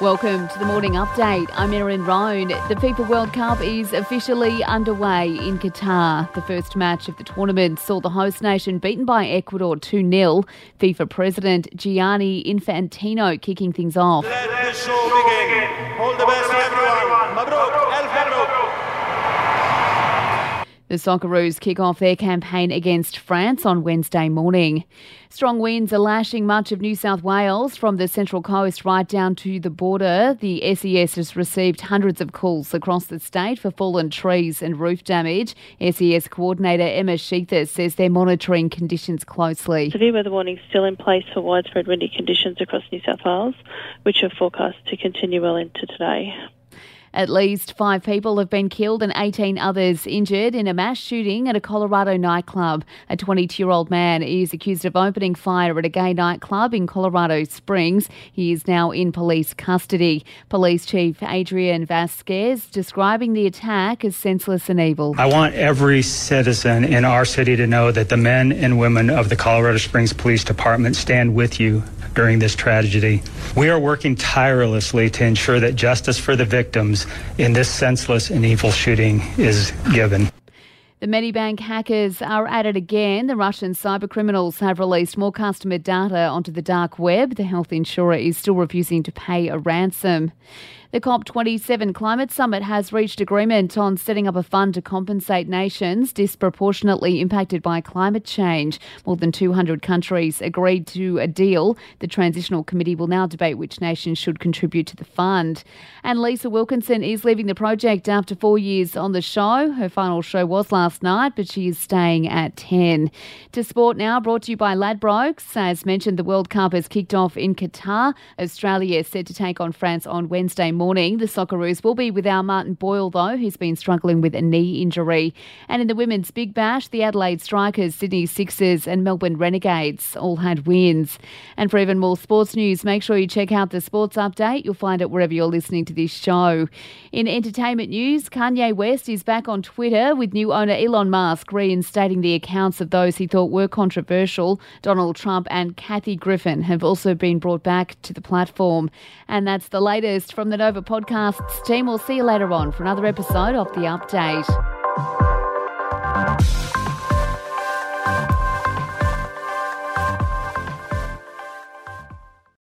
Welcome to the morning update. I'm Erin Roan. The FIFA World Cup is officially underway in Qatar. The first match of the tournament saw the host nation beaten by Ecuador 2 0. FIFA President Gianni Infantino kicking things off. Let the show begin. All the best everyone. Mabruk, Elf Mabruk. The Socceroos kick off their campaign against France on Wednesday morning. Strong winds are lashing much of New South Wales from the Central Coast right down to the border. The SES has received hundreds of calls across the state for fallen trees and roof damage. SES coordinator Emma Sheethers says they're monitoring conditions closely. Severe weather warning still in place for widespread windy conditions across New South Wales, which are forecast to continue well into today. At least five people have been killed and 18 others injured in a mass shooting at a Colorado nightclub. A 22 year old man is accused of opening fire at a gay nightclub in Colorado Springs. He is now in police custody. Police Chief Adrian Vasquez describing the attack as senseless and evil. I want every citizen in our city to know that the men and women of the Colorado Springs Police Department stand with you during this tragedy. We are working tirelessly to ensure that justice for the victims in this senseless and evil shooting is given. The Medibank hackers are at it again. The Russian cybercriminals have released more customer data onto the dark web. The health insurer is still refusing to pay a ransom. The COP27 climate summit has reached agreement on setting up a fund to compensate nations disproportionately impacted by climate change. More than 200 countries agreed to a deal. The transitional committee will now debate which nations should contribute to the fund. And Lisa Wilkinson is leaving the project after four years on the show. Her final show was last night, but she is staying at 10. To sport now, brought to you by Ladbrokes. As mentioned, the World Cup has kicked off in Qatar. Australia is set to take on France on Wednesday morning. The Socceroos will be without Martin Boyle, though, who's been struggling with a knee injury. And in the Women's Big Bash, the Adelaide Strikers, Sydney Sixers, and Melbourne Renegades all had wins. And for even more sports news, make sure you check out the Sports Update. You'll find it wherever you're listening to this show. In entertainment news, Kanye West is back on Twitter with new owner Elon Musk reinstating the accounts of those he thought were controversial. Donald Trump and Kathy Griffin have also been brought back to the platform. And that's the latest from the Nova Podcasts team. We'll see you later on for another episode of The Update.